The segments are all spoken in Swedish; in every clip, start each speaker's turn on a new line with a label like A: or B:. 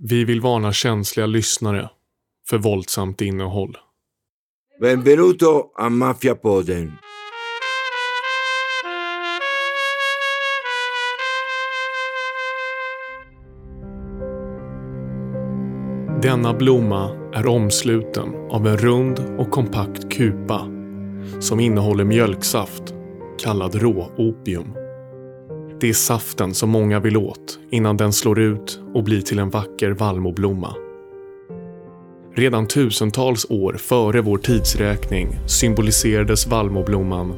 A: Vi vill varna känsliga lyssnare för våldsamt innehåll.
B: Benvenuto a Maffiapodden.
A: Denna blomma är omsluten av en rund och kompakt kupa som innehåller mjölksaft kallad råopium. Det är saften som många vill åt innan den slår ut och blir till en vacker vallmoblomma. Redan tusentals år före vår tidsräkning symboliserades vallmoblomman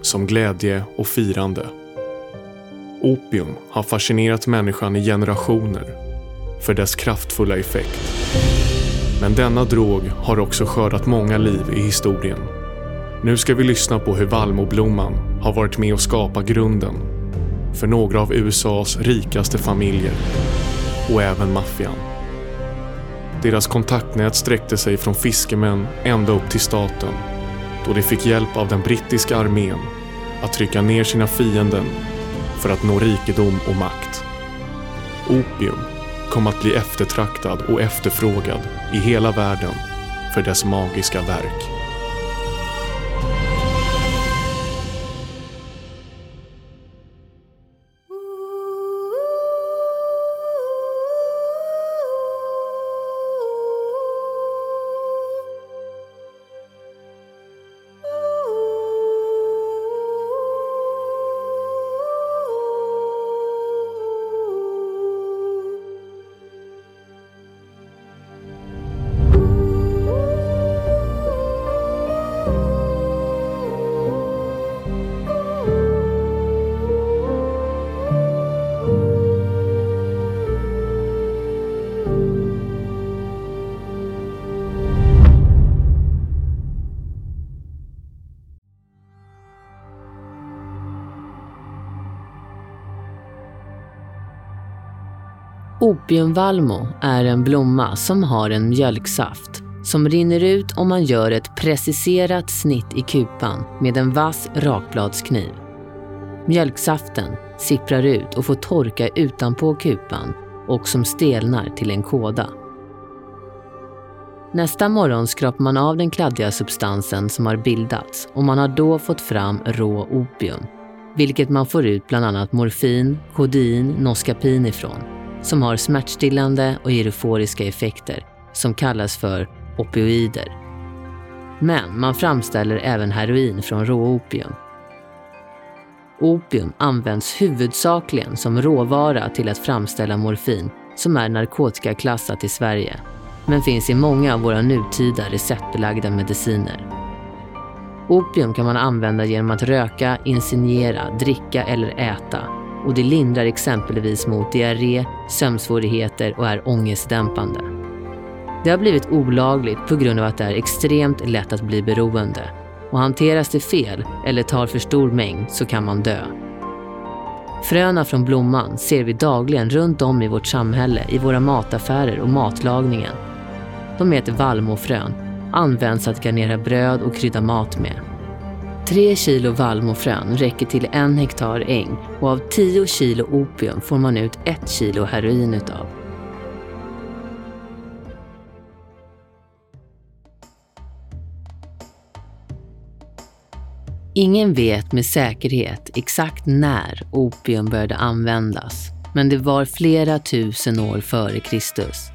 A: som glädje och firande. Opium har fascinerat människan i generationer för dess kraftfulla effekt. Men denna drog har också skördat många liv i historien. Nu ska vi lyssna på hur vallmoblomman har varit med och skapat grunden för några av USAs rikaste familjer och även maffian. Deras kontaktnät sträckte sig från fiskemän ända upp till staten då de fick hjälp av den brittiska armén att trycka ner sina fienden för att nå rikedom och makt. Opium kom att bli eftertraktad och efterfrågad i hela världen för dess magiska verk.
C: Opiumvalmo är en blomma som har en mjölksaft som rinner ut om man gör ett preciserat snitt i kupan med en vass rakbladskniv. Mjölksaften sipprar ut och får torka utanpå kupan och som stelnar till en kåda. Nästa morgon skrapar man av den kladdiga substansen som har bildats och man har då fått fram rå opium, vilket man får ut bland annat morfin, kodein, noskapin ifrån som har smärtstillande och euforiska effekter som kallas för opioider. Men man framställer även heroin från råopium. Opium används huvudsakligen som råvara till att framställa morfin som är narkotikaklassat i Sverige, men finns i många av våra nutida receptbelagda mediciner. Opium kan man använda genom att röka, insinuera, dricka eller äta och det lindrar exempelvis mot diarré, sömnsvårigheter och är ångestdämpande. Det har blivit olagligt på grund av att det är extremt lätt att bli beroende och hanteras det fel eller tar för stor mängd så kan man dö. Fröna från blomman ser vi dagligen runt om i vårt samhälle i våra mataffärer och matlagningen. De heter vallmofrön, används att garnera bröd och krydda mat med. Tre kilo vallmofrön räcker till en hektar äng och av 10 kilo opium får man ut ett kilo heroin utav. Ingen vet med säkerhet exakt när opium började användas, men det var flera tusen år före Kristus.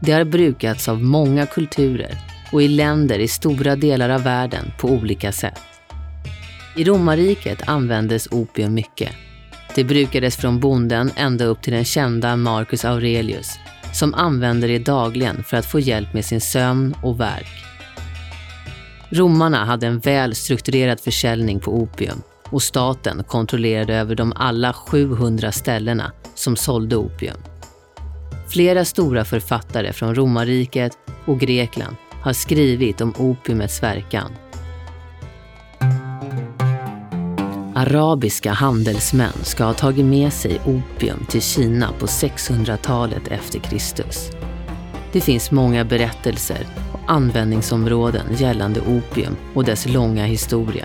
C: Det har brukats av många kulturer och i länder i stora delar av världen på olika sätt. I romarriket användes opium mycket. Det brukades från bonden ända upp till den kända Marcus Aurelius som använde det dagligen för att få hjälp med sin sömn och värk. Romarna hade en väl strukturerad försäljning på opium och staten kontrollerade över de alla 700 ställena som sålde opium. Flera stora författare från romarriket och Grekland har skrivit om opiumets verkan Arabiska handelsmän ska ha tagit med sig opium till Kina på 600-talet efter Kristus. Det finns många berättelser och användningsområden gällande opium och dess långa historia.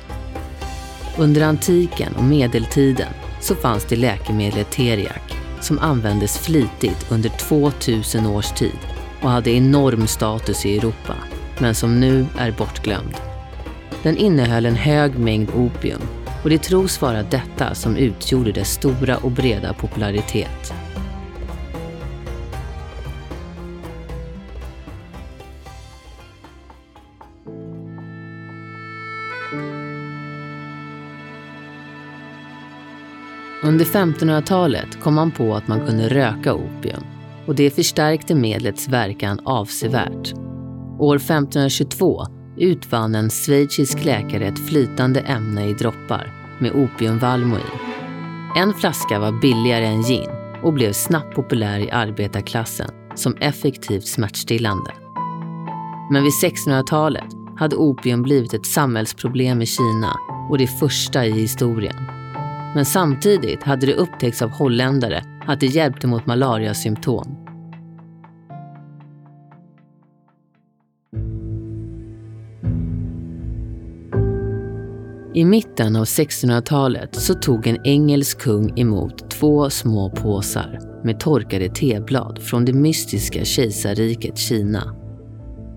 C: Under antiken och medeltiden så fanns det läkemedlet teriak som användes flitigt under 2000 års tid och hade enorm status i Europa, men som nu är bortglömd. Den innehöll en hög mängd opium och det tros vara detta som utgjorde dess stora och breda popularitet. Under 1500-talet kom man på att man kunde röka opium och det förstärkte medlets verkan avsevärt. År 1522 utvann en schweizisk läkare ett flytande ämne i droppar med opiumvalmo i. En flaska var billigare än gin och blev snabbt populär i arbetarklassen som effektivt smärtstillande. Men vid 1600-talet hade opium blivit ett samhällsproblem i Kina och det första i historien. Men samtidigt hade det upptäckts av holländare att det hjälpte mot malariasymptom. I mitten av 1600-talet så tog en engelsk kung emot två små påsar med torkade teblad från det mystiska kejsarriket Kina.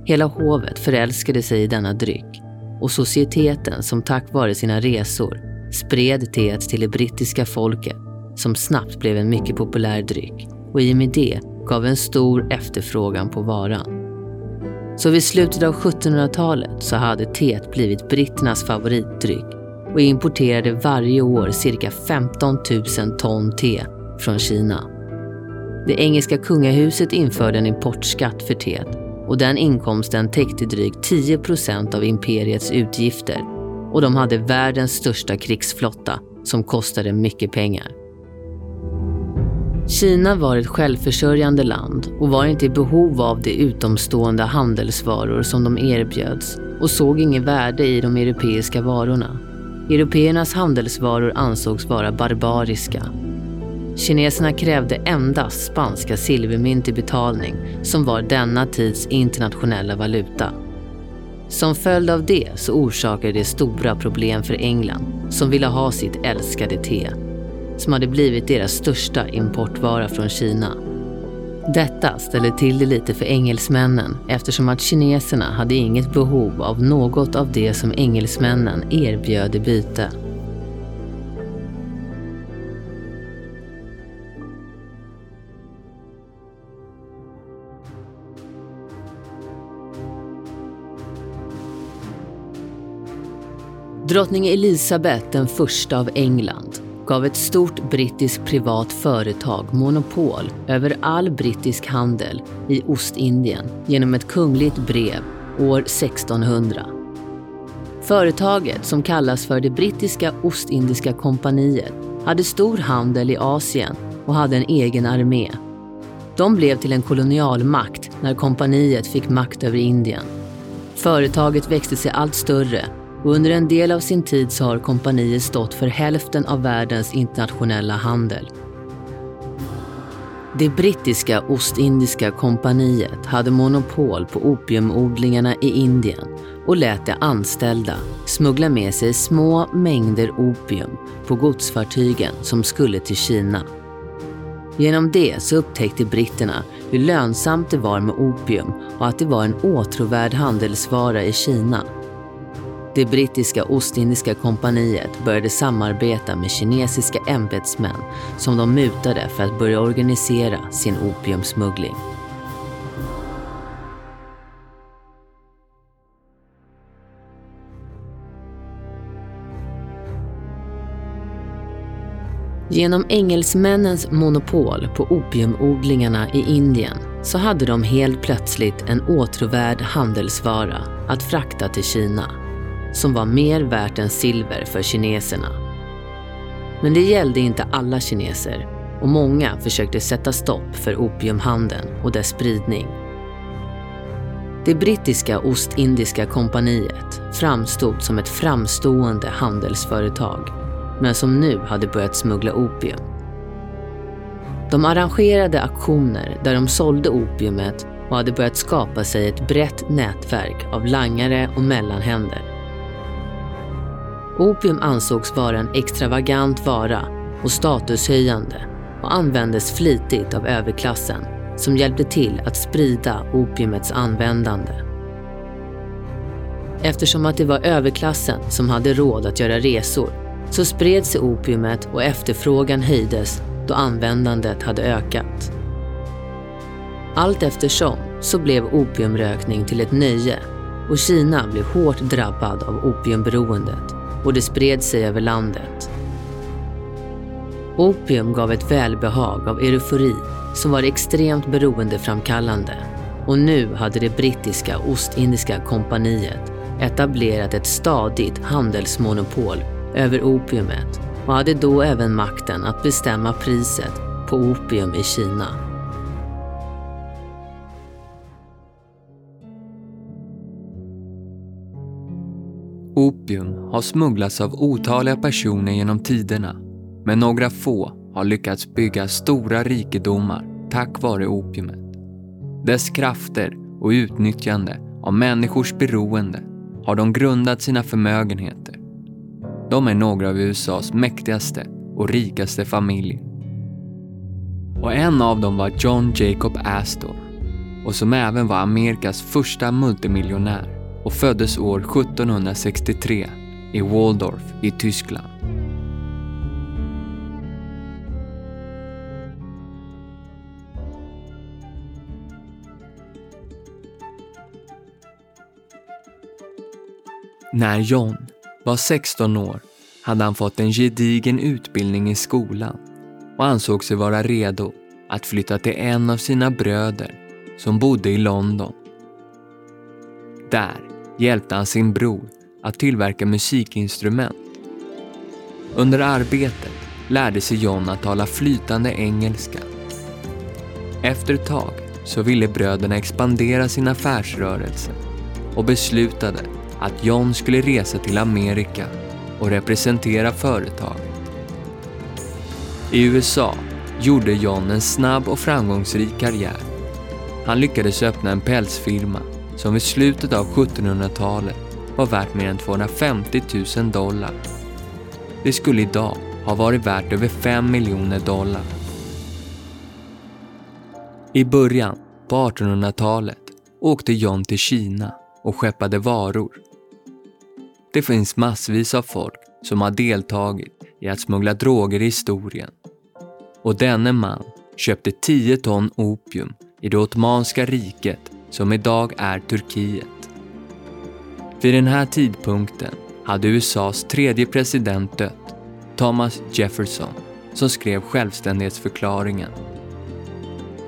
C: Hela hovet förälskade sig i denna dryck och societeten som tack vare sina resor spred teet till det brittiska folket som snabbt blev en mycket populär dryck och i och med det gav en stor efterfrågan på varan. Så vid slutet av 1700-talet så hade teet blivit britternas favoritdryck och importerade varje år cirka 15 000 ton te från Kina. Det engelska kungahuset införde en importskatt för teet och den inkomsten täckte drygt 10 procent av imperiets utgifter och de hade världens största krigsflotta som kostade mycket pengar. Kina var ett självförsörjande land och var inte i behov av de utomstående handelsvaror som de erbjöds och såg inget värde i de europeiska varorna. Européernas handelsvaror ansågs vara barbariska. Kineserna krävde endast spanska silvermynt i betalning som var denna tids internationella valuta. Som följd av det så orsakade det stora problem för England som ville ha sitt älskade te som hade blivit deras största importvara från Kina. Detta ställde till det lite för engelsmännen eftersom att kineserna hade inget behov av något av det som engelsmännen erbjöd i byte. Drottning Elisabeth den första av England gav ett stort brittiskt privat företag monopol över all brittisk handel i Ostindien genom ett kungligt brev år 1600. Företaget, som kallas för det brittiska Ostindiska kompaniet, hade stor handel i Asien och hade en egen armé. De blev till en kolonialmakt när kompaniet fick makt över Indien. Företaget växte sig allt större och under en del av sin tid så har kompaniet stått för hälften av världens internationella handel. Det brittiska Ostindiska kompaniet hade monopol på opiumodlingarna i Indien och lät de anställda smuggla med sig små mängder opium på godsfartygen som skulle till Kina. Genom det så upptäckte britterna hur lönsamt det var med opium och att det var en åtråvärd handelsvara i Kina det brittiska Ostindiska kompaniet började samarbeta med kinesiska ämbetsmän som de mutade för att börja organisera sin opiumsmuggling. Genom engelsmännens monopol på opiumodlingarna i Indien så hade de helt plötsligt en åtråvärd handelsvara att frakta till Kina som var mer värt än silver för kineserna. Men det gällde inte alla kineser och många försökte sätta stopp för opiumhandeln och dess spridning. Det brittiska Ostindiska kompaniet framstod som ett framstående handelsföretag men som nu hade börjat smuggla opium. De arrangerade aktioner där de sålde opiumet och hade börjat skapa sig ett brett nätverk av langare och mellanhänder. Opium ansågs vara en extravagant vara och statushöjande och användes flitigt av överklassen som hjälpte till att sprida opiumets användande. Eftersom att det var överklassen som hade råd att göra resor så spred sig opiumet och efterfrågan höjdes då användandet hade ökat. Allt eftersom så blev opiumrökning till ett nöje och Kina blev hårt drabbad av opiumberoendet och det spred sig över landet. Opium gav ett välbehag av eufori som var extremt beroendeframkallande och nu hade det brittiska Ostindiska kompaniet etablerat ett stadigt handelsmonopol över opiumet och hade då även makten att bestämma priset på opium i Kina.
D: Opium har smugglats av otaliga personer genom tiderna, men några få har lyckats bygga stora rikedomar tack vare opiumet. Dess krafter och utnyttjande av människors beroende har de grundat sina förmögenheter. De är några av USAs mäktigaste och rikaste familjer. Och en av dem var John Jacob Astor och som även var Amerikas första multimiljonär och föddes år 1763 i Waldorf i Tyskland. När John var 16 år hade han fått en gedigen utbildning i skolan och ansåg sig vara redo att flytta till en av sina bröder som bodde i London. Där hjälpte han sin bror att tillverka musikinstrument. Under arbetet lärde sig John att tala flytande engelska. Efter ett tag så ville bröderna expandera sin affärsrörelse och beslutade att John skulle resa till Amerika och representera företaget. I USA gjorde John en snabb och framgångsrik karriär. Han lyckades öppna en pälsfirma som vid slutet av 1700-talet var värt mer än 250 000 dollar. Det skulle idag ha varit värt över 5 miljoner dollar. I början på 1800-talet åkte John till Kina och skeppade varor. Det finns massvis av folk som har deltagit i att smuggla droger i historien. Och denne man köpte 10 ton opium i det Ottomanska riket som idag är Turkiet. Vid den här tidpunkten hade USAs tredje president dött, Thomas Jefferson, som skrev självständighetsförklaringen.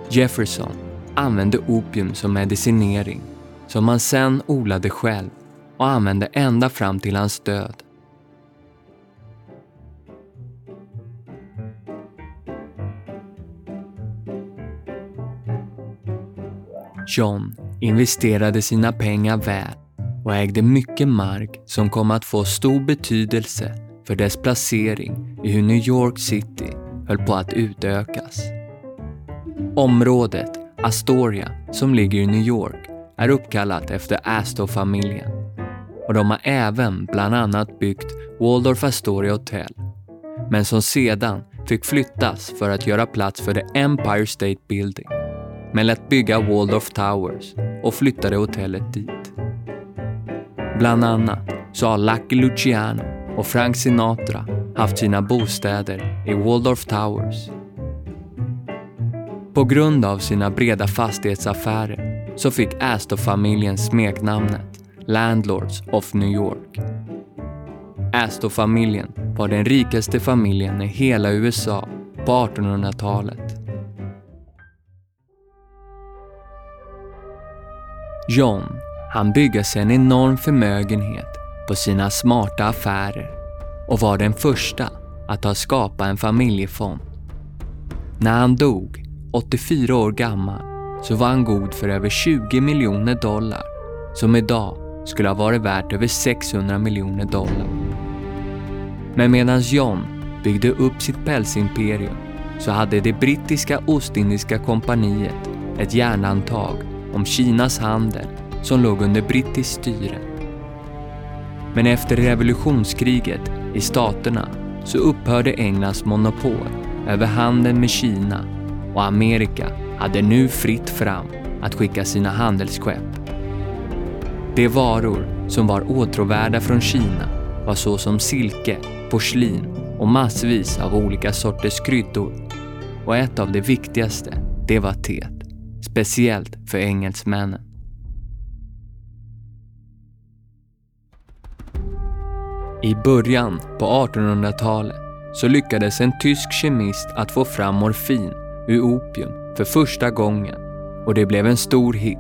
D: Jefferson använde opium som medicinering som han sen odlade själv och använde ända fram till hans död. John investerade sina pengar väl och ägde mycket mark som kom att få stor betydelse för dess placering i hur New York City höll på att utökas. Området Astoria, som ligger i New York, är uppkallat efter Astor-familjen och de har även bland annat byggt Waldorf Astoria Hotel, men som sedan fick flyttas för att göra plats för The Empire State Building men lät bygga Waldorf Towers och flyttade hotellet dit. Bland annat så har Lucky Luciano och Frank Sinatra haft sina bostäder i Waldorf Towers. På grund av sina breda fastighetsaffärer så fick Astor-familjen smeknamnet Landlords of New York. Astor-familjen var den rikaste familjen i hela USA på 1800-talet. John han bygga sig en enorm förmögenhet på sina smarta affärer och var den första att ha skapat en familjefond. När han dog, 84 år gammal, så var han god för över 20 miljoner dollar som idag skulle ha varit värt över 600 miljoner dollar. Men medan John byggde upp sitt pälsimperium så hade det brittiska Ostindiska kompaniet ett järnantag om Kinas handel som låg under brittiskt styre. Men efter revolutionskriget i staterna så upphörde Englands monopol över handeln med Kina och Amerika hade nu fritt fram att skicka sina handelsskepp. De varor som var åtråvärda från Kina var såsom silke, porslin och massvis av olika sorters kryddor. Och ett av de viktigaste, det var teet. Speciellt för engelsmännen. I början på 1800-talet så lyckades en tysk kemist att få fram morfin ur opium för första gången och det blev en stor hit.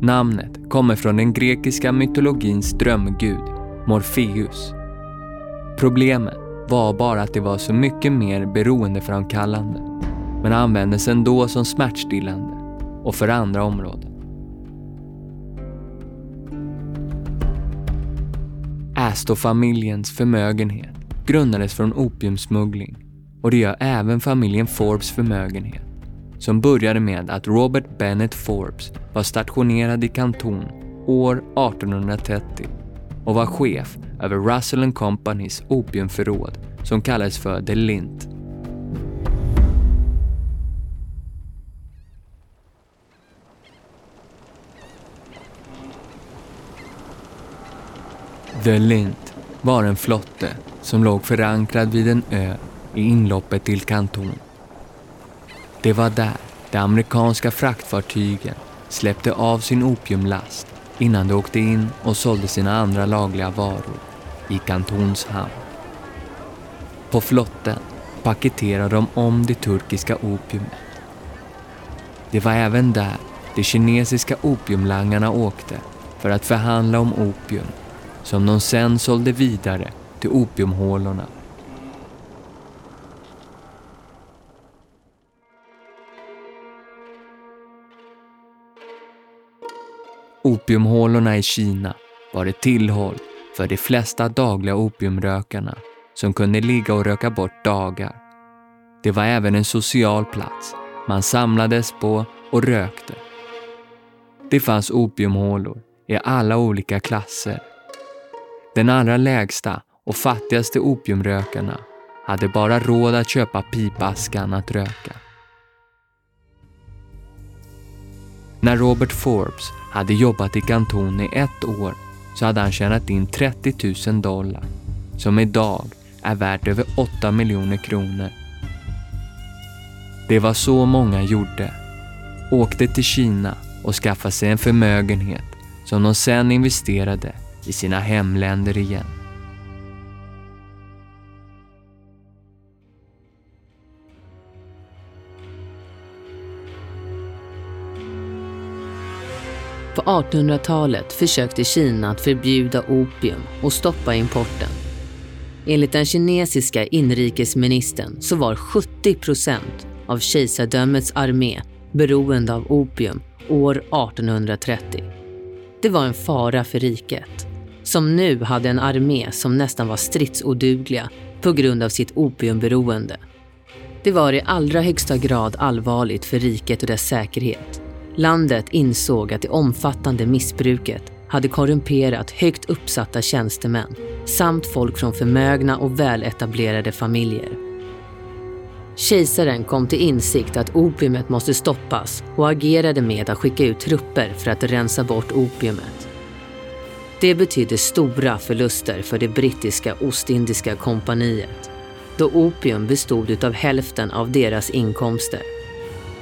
D: Namnet kommer från den grekiska mytologins drömgud Morpheus. Problemet var bara att det var så mycket mer beroendeframkallande men användes ändå som smärtstillande och för andra områden. Astor-familjens förmögenhet grundades från opiumsmuggling och det gör även familjen Forbes förmögenhet som började med att Robert Bennett Forbes var stationerad i Kanton år 1830 och var chef över Russell Companys opiumförråd som kallades för The Lint. The Lint var en flotte som låg förankrad vid en ö i inloppet till Kanton. Det var där de amerikanska fraktfartygen släppte av sin opiumlast innan de åkte in och sålde sina andra lagliga varor i Kantons hamn. På flotten paketerade de om det turkiska opiumet. Det var även där de kinesiska opiumlangarna åkte för att förhandla om opium som de sen sålde vidare till opiumhålorna. Opiumhålorna i Kina var ett tillhåll för de flesta dagliga opiumrökarna som kunde ligga och röka bort dagar. Det var även en social plats man samlades på och rökte. Det fanns opiumhålor i alla olika klasser. Den allra lägsta och fattigaste opiumrökarna hade bara råd att köpa pipaskan att röka. När Robert Forbes hade jobbat i Kanton i ett år så hade han tjänat in 30 000 dollar som idag är värt över 8 miljoner kronor. Det var så många gjorde. Åkte till Kina och skaffade sig en förmögenhet som de sen investerade i sina hemländer igen.
C: På 1800-talet försökte Kina att förbjuda opium och stoppa importen. Enligt den kinesiska inrikesministern så var 70 procent av kejsardömets armé beroende av opium år 1830. Det var en fara för riket, som nu hade en armé som nästan var stridsodugliga på grund av sitt opiumberoende. Det var i allra högsta grad allvarligt för riket och dess säkerhet. Landet insåg att det omfattande missbruket hade korrumperat högt uppsatta tjänstemän samt folk från förmögna och väletablerade familjer. Kejsaren kom till insikt att opiumet måste stoppas och agerade med att skicka ut trupper för att rensa bort opiumet. Det betydde stora förluster för det brittiska Ostindiska kompaniet då opium bestod av hälften av deras inkomster.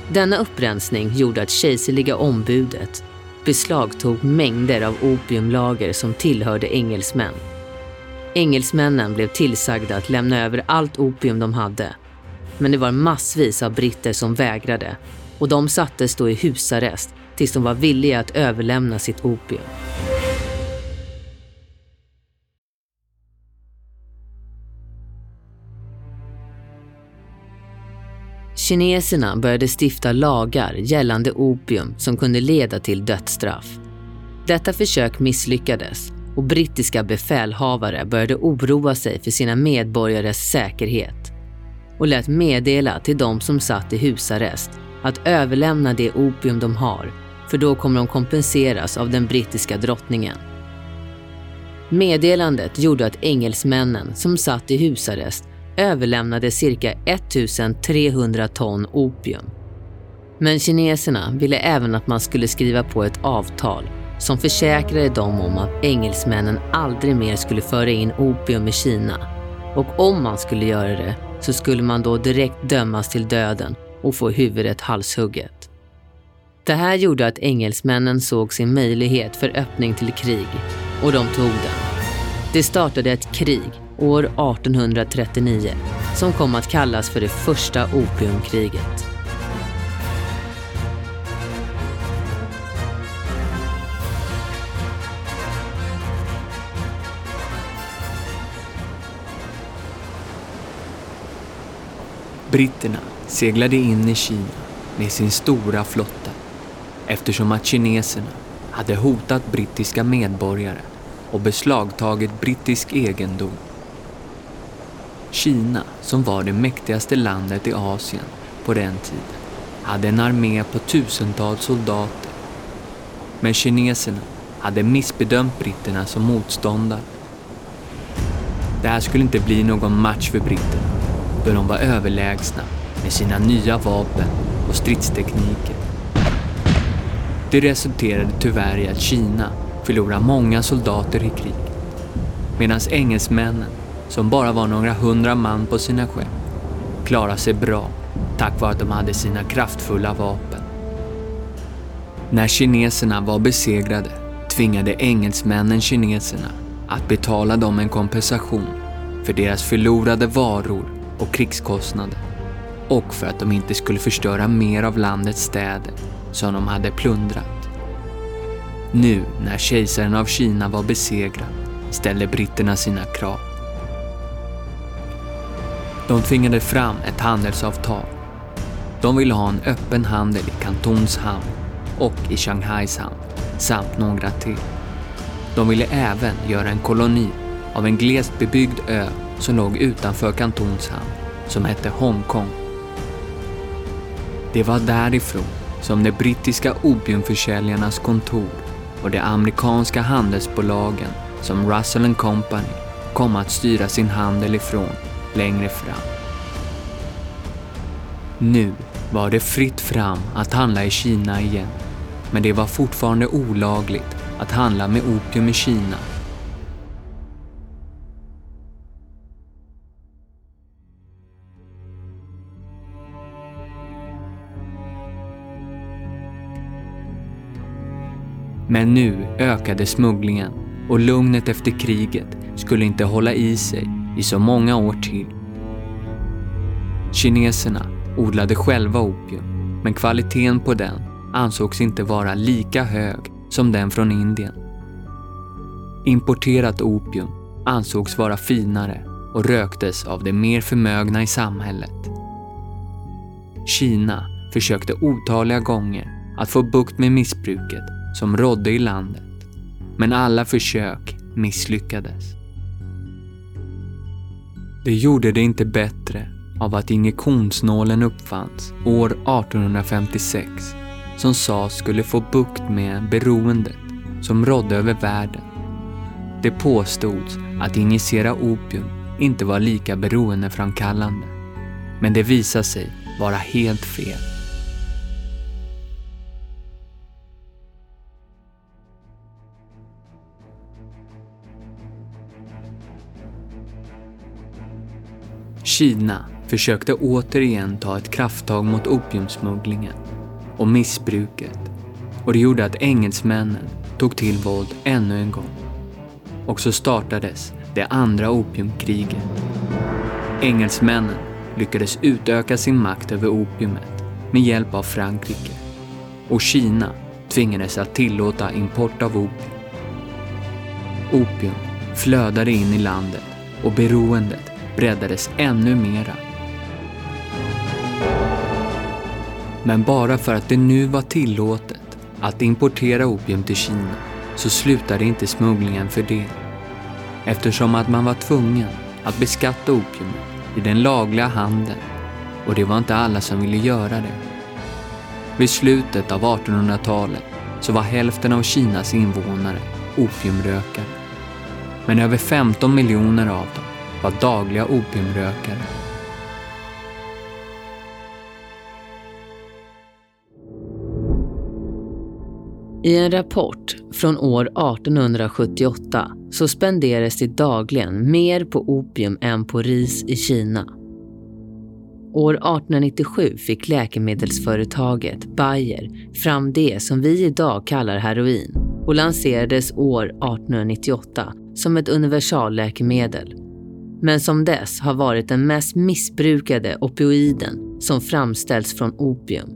C: Denna upprensning gjorde att kejserliga ombudet beslagtog mängder av opiumlager som tillhörde engelsmän. Engelsmännen blev tillsagda att lämna över allt opium de hade. Men det var massvis av britter som vägrade och de sattes då i husarrest tills de var villiga att överlämna sitt opium. Kineserna började stifta lagar gällande opium som kunde leda till dödsstraff. Detta försök misslyckades och brittiska befälhavare började oroa sig för sina medborgares säkerhet och lät meddela till de som satt i husarrest att överlämna det opium de har för då kommer de kompenseras av den brittiska drottningen. Meddelandet gjorde att engelsmännen som satt i husarrest överlämnade cirka 1300 ton opium. Men kineserna ville även att man skulle skriva på ett avtal som försäkrade dem om att engelsmännen aldrig mer skulle föra in opium i Kina. Och om man skulle göra det så skulle man då direkt dömas till döden och få huvudet halshugget. Det här gjorde att engelsmännen såg sin möjlighet för öppning till krig och de tog den. Det startade ett krig år 1839 som kom att kallas för det första opiumkriget.
D: Britterna seglade in i Kina med sin stora flotta eftersom att kineserna hade hotat brittiska medborgare och beslagtagit brittisk egendom. Kina, som var det mäktigaste landet i Asien på den tiden, hade en armé på tusentals soldater. Men kineserna hade missbedömt britterna som motståndare. Det här skulle inte bli någon match för britterna då de var överlägsna med sina nya vapen och stridstekniker. Det resulterade tyvärr i att Kina förlorade många soldater i kriget, Medan engelsmännen, som bara var några hundra man på sina skepp, klarade sig bra tack vare att de hade sina kraftfulla vapen. När kineserna var besegrade tvingade engelsmännen kineserna att betala dem en kompensation för deras förlorade varor och krigskostnader och för att de inte skulle förstöra mer av landets städer som de hade plundrat. Nu när kejsaren av Kina var besegrad ställde britterna sina krav. De tvingade fram ett handelsavtal. De ville ha en öppen handel i Kantons hamn och i Shanghais hamn samt några till. De ville även göra en koloni av en glest bebyggd ö som låg utanför Kantons hamn som hette Hongkong. Det var därifrån som de brittiska opiumförsäljarnas kontor och de amerikanska handelsbolagen som Russell Company kom att styra sin handel ifrån längre fram. Nu var det fritt fram att handla i Kina igen, men det var fortfarande olagligt att handla med opium i Kina Men nu ökade smugglingen och lugnet efter kriget skulle inte hålla i sig i så många år till. Kineserna odlade själva opium, men kvaliteten på den ansågs inte vara lika hög som den från Indien. Importerat opium ansågs vara finare och röktes av de mer förmögna i samhället. Kina försökte otaliga gånger att få bukt med missbruket som rådde i landet. Men alla försök misslyckades. Det gjorde det inte bättre av att injektionsnålen uppfanns år 1856 som sades skulle få bukt med beroendet som rådde över världen. Det påstods att injicera opium inte var lika beroendeframkallande. Men det visade sig vara helt fel. Kina försökte återigen ta ett krafttag mot opiumsmugglingen och missbruket och det gjorde att engelsmännen tog till våld ännu en gång. Och så startades det andra opiumkriget. Engelsmännen lyckades utöka sin makt över opiumet med hjälp av Frankrike och Kina tvingades att tillåta import av opium. Opium flödade in i landet och beroendet breddades ännu mera. Men bara för att det nu var tillåtet att importera opium till Kina så slutade inte smugglingen för det. Eftersom att man var tvungen att beskatta opium i den lagliga handeln och det var inte alla som ville göra det. Vid slutet av 1800-talet så var hälften av Kinas invånare opiumrökare. Men över 15 miljoner av dem var dagliga opiumrökare.
C: I en rapport från år 1878 så spenderas det dagligen mer på opium än på ris i Kina. År 1897 fick läkemedelsföretaget Bayer fram det som vi idag kallar heroin och lanserades år 1898 som ett universalläkemedel. Men som dess har varit den mest missbrukade opioiden som framställts från opium.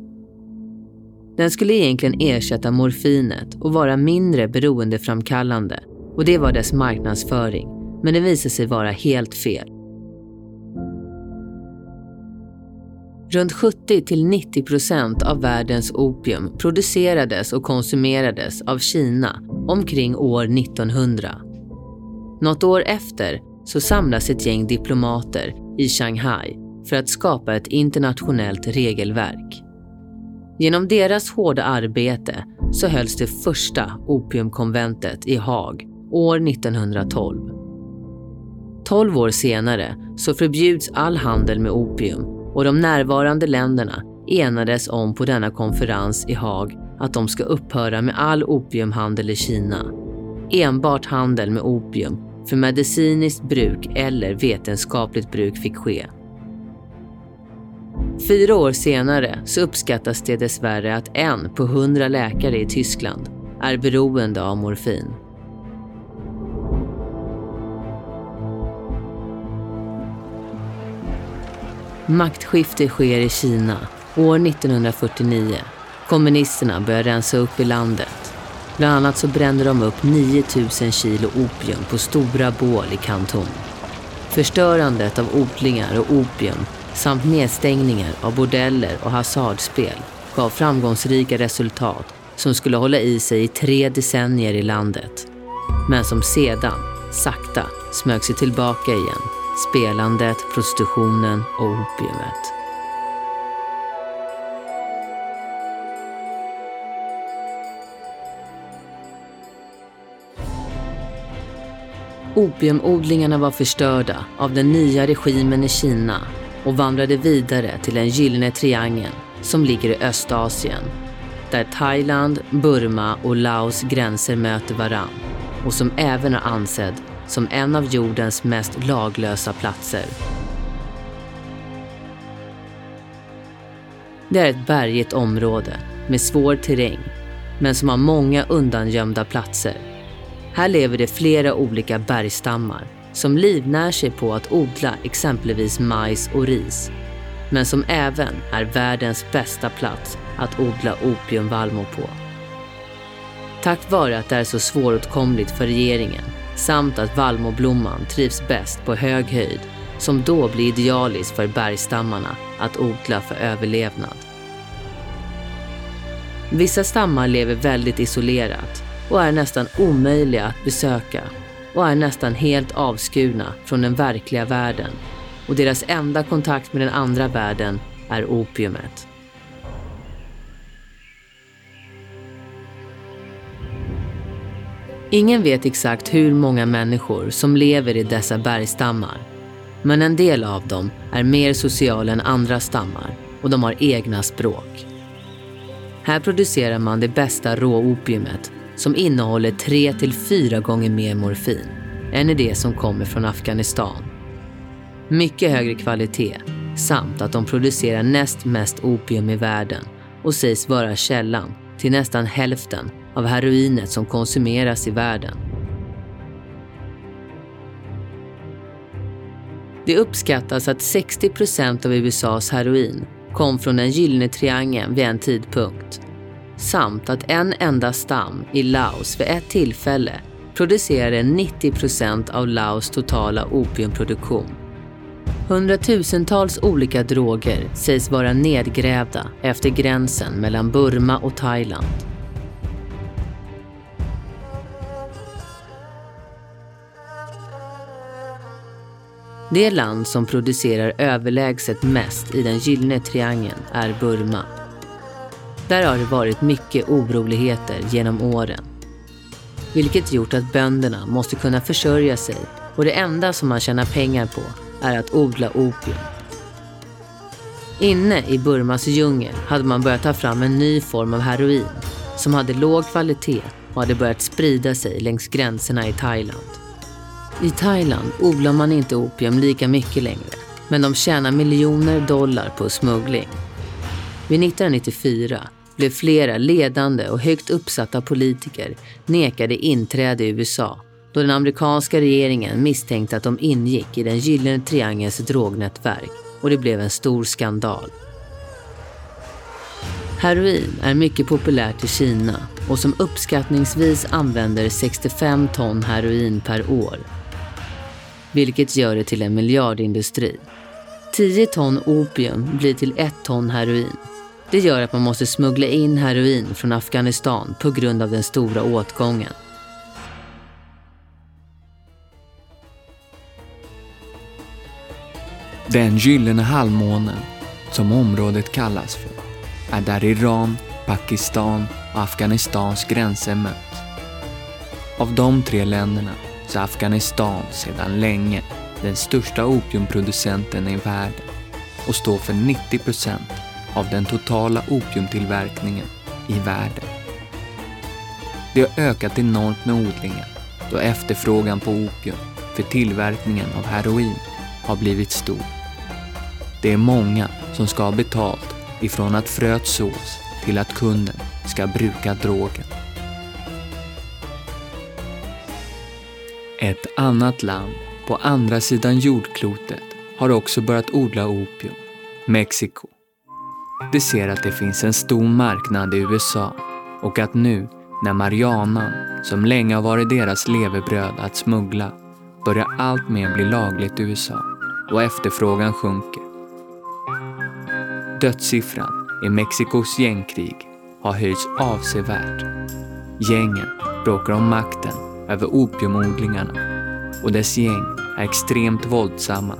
C: Den skulle egentligen ersätta morfinet och vara mindre beroendeframkallande och det var dess marknadsföring, men det visade sig vara helt fel. Runt 70 till 90 procent av världens opium producerades och konsumerades av Kina omkring år 1900. Något år efter så samlas ett gäng diplomater i Shanghai för att skapa ett internationellt regelverk. Genom deras hårda arbete så hölls det första opiumkonventet i Haag år 1912. Tolv år senare så förbjuds all handel med opium och de närvarande länderna enades om på denna konferens i Haag att de ska upphöra med all opiumhandel i Kina. Enbart handel med opium för medicinskt bruk eller vetenskapligt bruk fick ske. Fyra år senare så uppskattas det dessvärre att en på hundra läkare i Tyskland är beroende av morfin. Maktskifte sker i Kina år 1949. Kommunisterna börjar rensa upp i landet. Bland annat så brände de upp 9000 kilo opium på stora bål i Kanton. Förstörandet av odlingar och opium samt nedstängningar av bordeller och hasardspel gav framgångsrika resultat som skulle hålla i sig i tre decennier i landet. Men som sedan, sakta, smög sig tillbaka igen. Spelandet, prostitutionen och opiumet. Opiumodlingarna var förstörda av den nya regimen i Kina och vandrade vidare till den gyllene triangeln som ligger i Östasien. Där Thailand, Burma och Laos gränser möter varann och som även är ansedd som en av jordens mest laglösa platser. Det är ett bergigt område med svår terräng men som har många undangömda platser. Här lever det flera olika bergstammar som livnär sig på att odla exempelvis majs och ris, men som även är världens bästa plats att odla opiumvallmo på. Tack vare att det är så svåråtkomligt för regeringen samt att vallmoblomman trivs bäst på hög höjd som då blir idealiskt för bergstammarna att odla för överlevnad. Vissa stammar lever väldigt isolerat och är nästan omöjliga att besöka och är nästan helt avskurna från den verkliga världen och deras enda kontakt med den andra världen är opiumet. Ingen vet exakt hur många människor som lever i dessa bergstammar. Men en del av dem är mer sociala än andra stammar och de har egna språk. Här producerar man det bästa råopiumet som innehåller tre till fyra gånger mer morfin än i det som kommer från Afghanistan. Mycket högre kvalitet samt att de producerar näst mest opium i världen och sägs vara källan till nästan hälften av heroinet som konsumeras i världen. Det uppskattas att 60 procent av USAs heroin kom från den gyllene triangeln vid en tidpunkt samt att en enda stam i Laos vid ett tillfälle producerade 90 procent av Laos totala opiumproduktion. Hundratusentals olika droger sägs vara nedgrävda efter gränsen mellan Burma och Thailand. Det land som producerar överlägset mest i den gyllene triangeln är Burma. Där har det varit mycket oroligheter genom åren. Vilket gjort att bönderna måste kunna försörja sig och det enda som man tjänar pengar på är att odla opium. Inne i Burmas djungel hade man börjat ta fram en ny form av heroin som hade låg kvalitet och hade börjat sprida sig längs gränserna i Thailand. I Thailand odlar man inte opium lika mycket längre, men de tjänar miljoner dollar på smuggling. Vid 1994 blev flera ledande och högt uppsatta politiker nekade inträde i USA då den amerikanska regeringen misstänkte att de ingick i den gyllene triangelns drognätverk och det blev en stor skandal. Heroin är mycket populärt i Kina och som uppskattningsvis använder 65 ton heroin per år. Vilket gör det till en miljardindustri. 10 ton opium blir till 1 ton heroin. Det gör att man måste smuggla in heroin från Afghanistan på grund av den stora åtgången.
D: Den gyllene halvmånen, som området kallas för, är där Iran, Pakistan och Afghanistans gränser möts. Av de tre länderna så är Afghanistan sedan länge den största opiumproducenten i världen och står för 90 procent av den totala opiumtillverkningen i världen. Det har ökat enormt med odlingen då efterfrågan på opium för tillverkningen av heroin har blivit stor. Det är många som ska ha betalt ifrån att fröet sås till att kunden ska bruka drogen. Ett annat land på andra sidan jordklotet har också börjat odla opium, Mexiko. De ser att det finns en stor marknad i USA och att nu när marijuanan, som länge har varit deras levebröd att smuggla, börjar allt mer bli lagligt i USA och efterfrågan sjunker. Dödssiffran i Mexikos gängkrig har höjts avsevärt. Gängen bråkar om makten över opiumodlingarna och dess gäng är extremt våldsamma.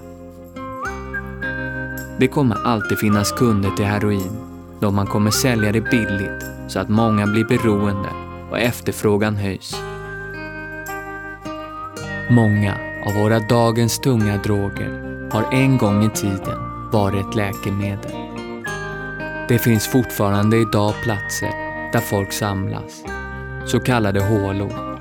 D: Det kommer alltid finnas kunder till heroin då man kommer sälja det billigt så att många blir beroende och efterfrågan höjs. Många av våra dagens tunga droger har en gång i tiden varit läkemedel. Det finns fortfarande idag platser där folk samlas, så kallade hålor.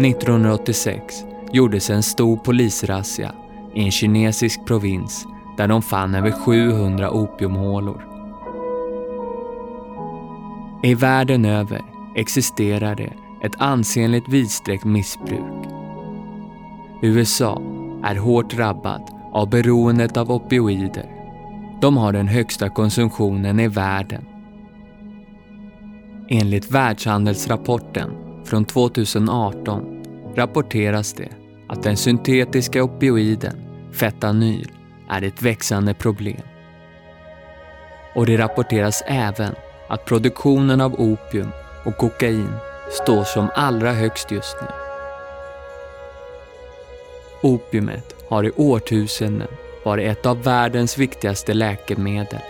D: –1986 gjordes en stor polisrazzia i en kinesisk provins där de fann över 700 opiumhålor. I världen över existerar det ett ansenligt vidsträckt missbruk. USA är hårt drabbat av beroendet av opioider. De har den högsta konsumtionen i världen. Enligt Världshandelsrapporten från 2018 rapporteras det att den syntetiska opioiden fetanyl, är ett växande problem. Och det rapporteras även att produktionen av opium och kokain står som allra högst just nu. Opiumet har i årtusenden varit ett av världens viktigaste läkemedel